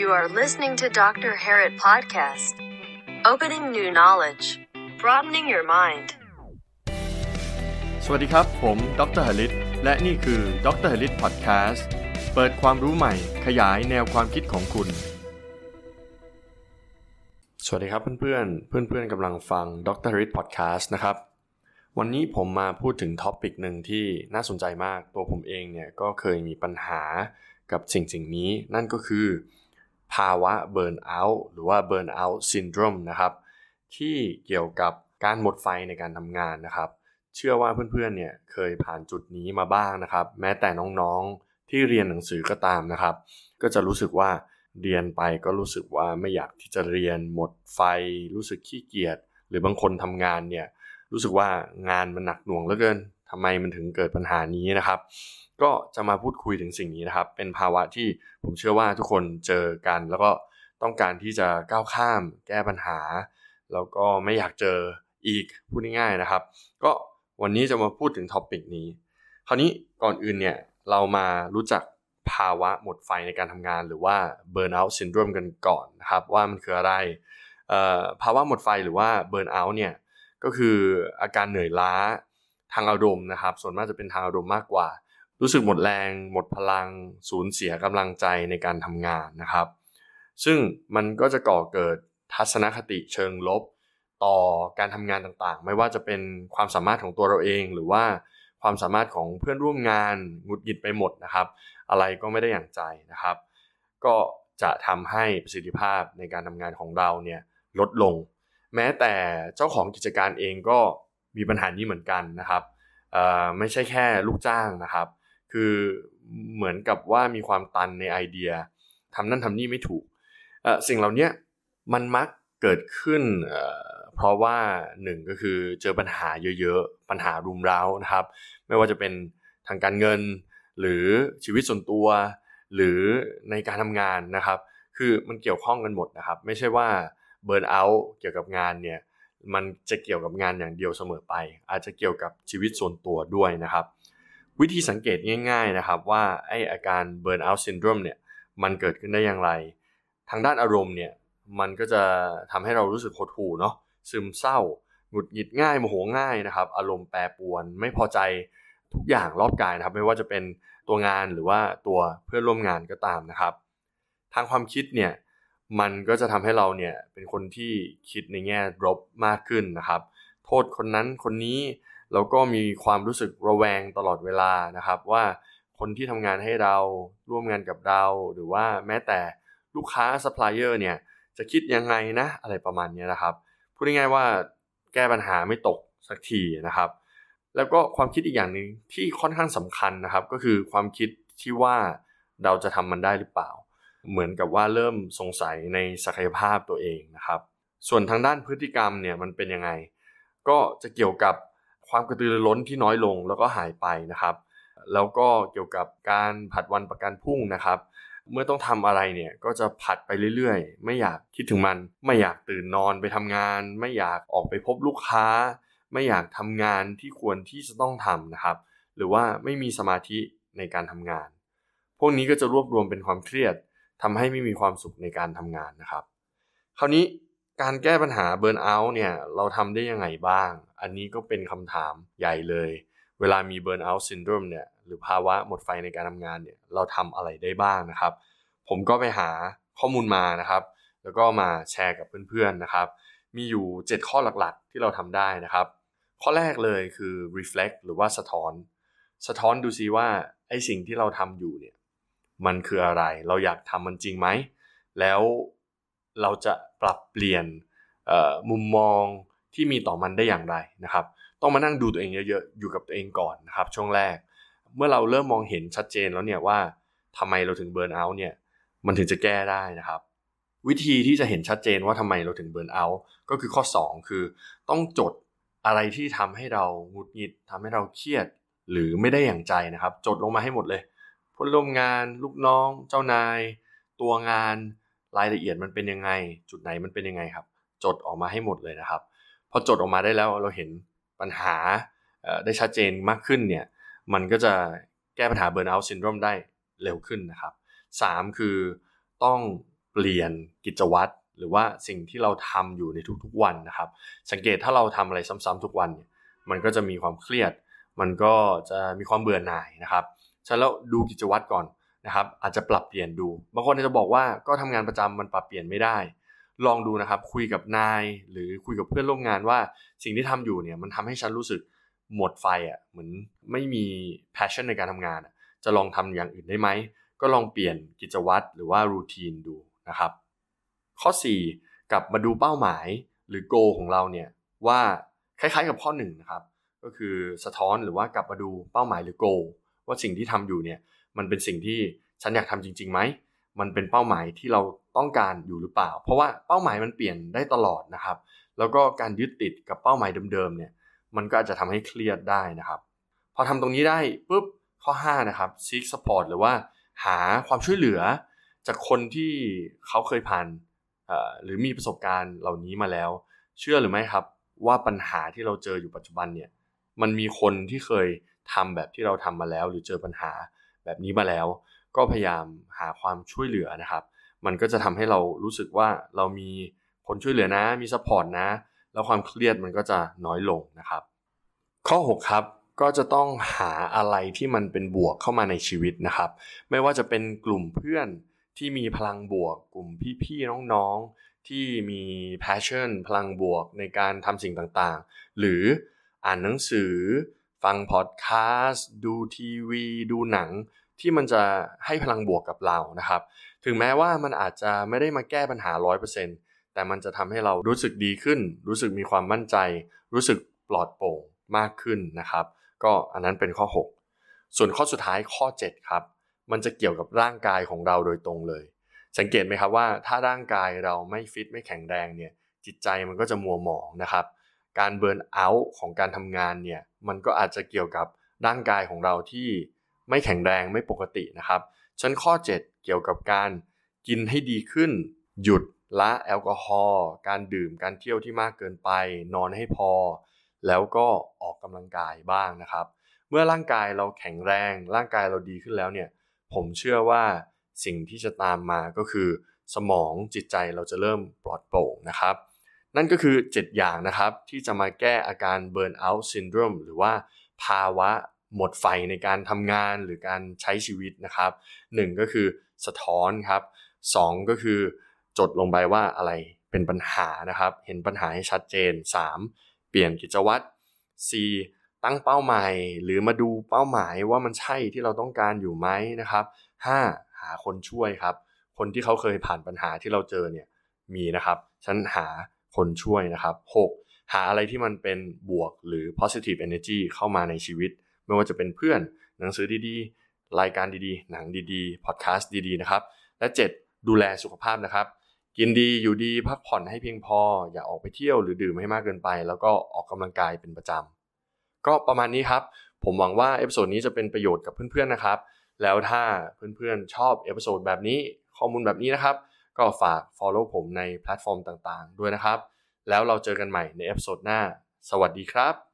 You are listening to Dr. Harrit Podcast. Opening new knowledge, broadening your mind. สวัสดีครับ ผมดรหลิตและนี่คือดรหลิตพอดแคสต์เปิดความรู้ใหม่ ขยายแนวความคิดของคุณ สวัสดีครับเพื่อนๆ เพื่อนๆกำลังฟังดรหลิตพอดแคสต์นะครับ วันนี้ผมมาพูดถึงท็อปิกหนึ่งที่น่าสนใจมาก ตัวผมเองเนี่ยก็เคยมีปัญหากับสิ่งสิ่งนี้ นั่นก็คือ ภาวะเบิร์นเอาท์หรือว่าเบิร์นเอาท์ซินโดรมนะครับที่เกี่ยวกับการหมดไฟในการทำงานนะครับ เชื่อว่าเพื่อนๆเนี่ยเคยผ่านจุดนี้มาบ้างนะครับ แม้แต่น้องๆที่เรียนหนังสือก็ตามนะครับ ก็จะรู้สึกว่าเรียนไปก็รู้สึกว่าไม่อยากที่จะเรียนหมดไฟ รู้สึกขี้เกียจหรือบางคนทำงานเนี่ยรู้สึกว่างานมันหนักหน่วงเหลือเกิน ทำไมมันถึงเกิดปัญหานี้นะครับ ก็จะมาพูดคุยถึงสิ่งนี้นะครับ เป็นภาวะที่ผมเชื่อว่าทุกคนเจอกัน แล้วก็ต้องการที่จะก้าวข้ามแก้ปัญหา แล้วก็ไม่อยากเจออีกพูดง่ายๆนะครับ ก็วันนี้จะมาพูดถึงท็อปิกนี้ คราวนี้ก่อนอื่นเนี่ยเรามารู้จักภาวะหมดไฟในการทำงาน หรือว่า burnout syndrome กันก่อนนะครับว่ามันคืออะไรภาวะหมดไฟหรือว่า burnout เนี่ยก็คืออาการเหนื่อยล้า ทางอารมณ์นะครับ ส่วนมากจะเป็นทางอารมณ์มากกว่า รู้สึกหมดแรง หมดพลัง สูญเสียกำลังใจในการทำงานนะครับ ซึ่งมันก็จะก่อเกิดทัศนคติเชิงลบ ต่อการทำงานต่างๆ ไม่ว่าจะเป็นความสามารถของตัวเราเอง หรือว่าความสามารถของเพื่อนร่วมงานหงุดหงิดไปหมดนะครับ อะไรก็ไม่ได้อย่างใจนะครับ ก็จะทำให้ประสิทธิภาพในการทำงานของเราเนี่ยลดลง แม้แต่เจ้าของกิจการเองก็ มีปัญหานี้เหมือนกันนะครับไม่ใช่แค่ลูกจ้างนะครับ คือเหมือนกับว่ามีความตันในไอเดียทำนั่นทำนี่ไม่ถูกสิ่งเหล่านี้มันมักเกิดขึ้นเพราะว่าหนึ่งก็คือเจอปัญหาเยอะๆ ปัญหารุมเร้านะครับ ไม่ว่าจะเป็นทางการเงิน หรือชีวิตส่วนตัว หรือในการทำงานนะครับ คือมันเกี่ยวข้องกันหมดนะครับ ไม่ใช่ว่า burnout เกี่ยวกับงานเนี่ย มันจะเกี่ยวกับงานอย่างเดียวเสมอไป อาจจะเกี่ยวกับชีวิตส่วนตัวด้วยนะครับ วิธีสังเกตง่าย ๆนะครับว่าไอ้อาการ burnout syndrome เนี่ยมันเกิดขึ้นได้อย่างไร ทางด้านอารมณ์เนี่ยมันก็จะทำให้เรารู้สึกหดหู่เนาะซึมเศร้า หงุดหงิดง่ายโมโหง่ายนะครับ อารมณ์แปรปรวนไม่พอใจทุกอย่างรอบกายนะครับ ไม่ว่าจะเป็นตัวงานหรือว่าตัวเพื่อนร่วมงานก็ตามนะครับ ทางความคิดเนี่ย มันก็จะทำให้เราเนี่ยเป็นคนที่คิดในแง่ลบมากขึ้นนะครับ โทษคนนั้นคนนี้แล้วก็มีความรู้สึกระแวงตลอดเวลานะครับ ว่าคนที่ทำงานให้เราร่วมงานกับเรา หรือว่าแม้แต่ลูกค้าซัพพลายเออร์เนี่ยจะคิดยังไงนะอะไรประมาณนี้นะครับพูดง่ายๆว่าแก้ปัญหาไม่ตกสักทีนะครับ แล้วก็ความคิดอีกอย่างหนึ่งที่ค่อนข้างสำคัญนะครับ ก็คือความคิดที่ว่าเราจะทำมันได้หรือเปล่า เหมือนกับว่าเริ่มสงสัยในศักยภาพตัวเองนะครับ ส่วนทางด้านพฤติกรรมเนี่ยมันเป็นยังไง ก็จะเกี่ยวกับความกระตือรือร้นที่น้อยลงแล้วก็หายไปนะครับ แล้วก็เกี่ยวกับการผัดวันประกันพรุ่งนะครับ เมื่อต้องทำอะไรเนี่ยก็จะผัดไปเรื่อยๆ ไม่อยากคิดถึงมัน ไม่อยากตื่นนอนไปทำงาน ไม่อยากออกไปพบลูกค้า ไม่อยากทำงานที่ควรที่จะต้องทำนะครับ หรือว่าไม่มีสมาธิในการทำงาน พวกนี้ก็จะรวบรวมเป็นความเครียด ทำให้ไม่มีความสุขในการทำงานนะครับ คราวนี้การแก้ปัญหาเบิร์นเอาท์เนี่ยเราทำได้ยังไงบ้าง อันนี้ก็เป็นคำถามใหญ่เลย เวลามีเบิร์นเอาท์ซินโดรมเนี่ยหรือภาวะหมดไฟในการทำงานเนี่ยเราทำอะไรได้บ้างนะครับ ผมก็ไปหาข้อมูลมานะครับ แล้วก็มาแชร์กับเพื่อนๆนะครับ มีอยู่ 7 ข้อหลักๆ ที่เราทำได้นะครับ ข้อแรกเลยคือ reflect หรือว่าสะท้อน สะท้อนดูซิว่าไอสิ่งที่เราทำอยู่เนี่ย มันคืออะไร เราอยากทำมันจริงไหม แล้วเราจะปรับเปลี่ยนมุมมองที่มีต่อมันได้อย่างไรนะครับ ต้องมานั่งดูตัวเองเยอะๆ อยู่กับตัวเองก่อนนะครับ ช่วงแรก เมื่อเราเริ่มมองเห็นชัดเจนแล้วเนี่ยว่าทำไมเราถึงเบิร์นเอาท์เนี่ย มันถึงจะแก้ได้นะครับ วิธีที่จะเห็นชัดเจนว่าทำไมเราถึงเบิร์นเอาท์ก็คือข้อ 2 คือ ต้องจดอะไรที่ทำให้เราหงุดหงิดทำให้เราเครียด หรือไม่ได้อย่างใจนะครับ จดลงมาให้หมดเลย พลร่วมงาน ลูกน้อง เจ้านาย ตัวงานรายละเอียดมันเป็นยังไง จุดไหนมันเป็นยังไงครับ จดออกมาให้หมดเลยนะครับพอจดออกมาได้แล้วเราเห็นปัญหาได้ชัดเจนมากขึ้นเนี่ยมันก็จะแก้ปัญหาเบิร์นเอาท์ซินโดรมได้เร็วขึ้นนะครับ 3 คือต้องเปลี่ยนกิจวัตรหรือว่าสิ่งที่เราทำอยู่ในทุกๆวันนะครับ สังเกตถ้าเราทำอะไรซ้ำๆทุกวันเนี่ยมันก็จะมีความเครียด มันก็จะมีความเบื่อหน่ายนะครับ ฉันแล้วดูกิจวัตรก่อนนะครับ อาจจะปรับเปลี่ยนดู บางคนจะบอกว่าก็ทำงานประจำมันปรับเปลี่ยนไม่ได้ ลองดูนะครับ คุยกับนายหรือคุยกับเพื่อนร่วมงานว่าสิ่งที่ทำอยู่เนี่ยมันทำให้ฉันรู้สึกหมดไฟอะเหมือนไม่มี passion ในการทำงานจะลองทำอย่างอื่นได้ไหม ก็ลองเปลี่ยนกิจวัตรหรือว่ารูทีนดูนะครับ ข้อ 4 กลับมาดูเป้าหมายหรือ goal ของเราเนี่ยว่าคล้ายๆกับข้อ1นะครับก็คือสะท้อนหรือว่ากลับมาดูเป้าหมายหรือ goal ว่าสิ่งที่ทำอยู่เนี่ยมันเป็นสิ่งที่ฉันอยากทำจริงๆไหมมันเป็นเป้าหมายที่เราต้องการอยู่หรือเปล่า เพราะว่าเป้าหมายมันเปลี่ยนได้ตลอดนะครับ แล้วก็การยึดติดกับเป้าหมายเดิมๆเนี่ยมันก็อาจจะทำให้เครียดได้นะครับ พอทำตรงนี้ได้ปุ๊บข้อ5นะครับ seek support หรือว่าหาความช่วยเหลือจากคนที่เขาเคยผ่านหรือมีประสบการณ์เหล่านี้มาแล้ว เชื่อหรือไม่ครับว่าปัญหาที่เราเจออยู่ปัจจุบันเนี่ยมันมีคนที่เคย ทำแบบที่เราทำมาแล้ว หรือเจอปัญหาแบบนี้มาแล้ว ก็พยายามหาความช่วยเหลือนะครับ มันก็จะทำให้เรารู้สึกว่าเรามีคนช่วยเหลือนะมี support นะ แล้วความเครียดมันก็จะน้อยลงนะครับ ข้อ 6 ครับก็จะต้องหาอะไรที่มันเป็นบวกเข้ามาในชีวิตนะครับ ไม่ว่าจะเป็นกลุ่มเพื่อนที่มีพลังบวก กลุ่มพี่ๆน้องๆที่มี passion พลังบวกในการทำสิ่งต่างๆ หรืออ่านหนังสือ ฟังพอดแคสต์ดูทีวี ดูหนังที่มันจะให้พลังบวกกับเรานะครับ ถึงแม้ว่ามันอาจจะไม่ได้มาแก้ปัญหา 100%แต่มันจะทำให้เรารู้สึกดีขึ้น รู้สึกมีความมั่นใจ รู้สึกปลอดโปร่งมากขึ้นนะครับ ก็อันนั้นเป็นข้อ 6 ส่วนข้อสุดท้ายข้อ 7 ครับ มันจะเกี่ยวกับร่างกายของเราโดยตรงเลย สังเกตไหมครับว่าถ้าร่างกายเราไม่ฟิตไม่แข็งแรงเนี่ยจิตใจมันก็จะมัวหมองนะครับ การเบิร์นเอาท์ของการทำงานเนี่ยมันก็อาจจะเกี่ยวกับร่างกายของเราที่ไม่แข็งแรงไม่ปกตินะครับชั้นข้อ 7 เกี่ยวกับการกินให้ดีขึ้น หยุดละแอลกอฮอล์การดื่มการเที่ยวที่มากเกินไป นอนให้พอ แล้วก็ออกกำลังกายบ้างนะครับ เมื่อร่างกายเราแข็งแรง ร่างกายเราดีขึ้นแล้วเนี่ยผมเชื่อว่าสิ่งที่จะตามมาก็คือ สมองจิตใจเราจะเริ่มปลอดโปร่งนะครับ นั่นก็คือ 7 อย่างนะครับ ที่จะมาแก้อาการ burnout syndrome หรือว่าภาวะหมดไฟในการทำงานหรือการใช้ชีวิตนะครับ 1 ก็คือสะท้อนครับ 2 ก็คือจดลงไปว่าอะไรเป็นปัญหานะครับ เห็นปัญหาให้ชัดเจน 3 เปลี่ยนกิจวัตร C ตั้งเป้าหมายหรือมาดูเป้าหมายว่ามันใช่ที่เราต้องการอยู่ไหมนะครับ 5. หาคนช่วยครับ คนที่เขาเคยผ่านปัญหาที่เราเจอเนี่ยมีนะครับฉันหา คนช่วยนะครับ 6. หาอะไรที่มันเป็นบวกหรือ positive energy เข้ามาในชีวิต ไม่ว่าจะเป็นเพื่อน หนังสือดีๆ รายการดีๆ หนังดีๆ พอดแคสต์ดีๆ นะครับ และ 7. ดูแลสุขภาพนะครับ กินดีอยู่ดีพักผ่อนให้เพียงพอ อย่าออกไปเที่ยวหรือดื่มให้มากเกินไป แล้วก็ออกกำลังกายเป็นประจก็ประมาณนี้ครับ ผมหวังว่า episode นี้จะเป็นประโยชน์กับเพื่อนๆนะครับ แล้วถ้าเพื่อนๆชอบ episode แบบนี้ข้อมูลแบบนี้นะครับ ก็ฝาก Follow ผมในแพลตฟอร์มต่างๆ ด้วยนะครับ แล้วเราเจอกันใหม่ใน episode หน้า สวัสดีครับ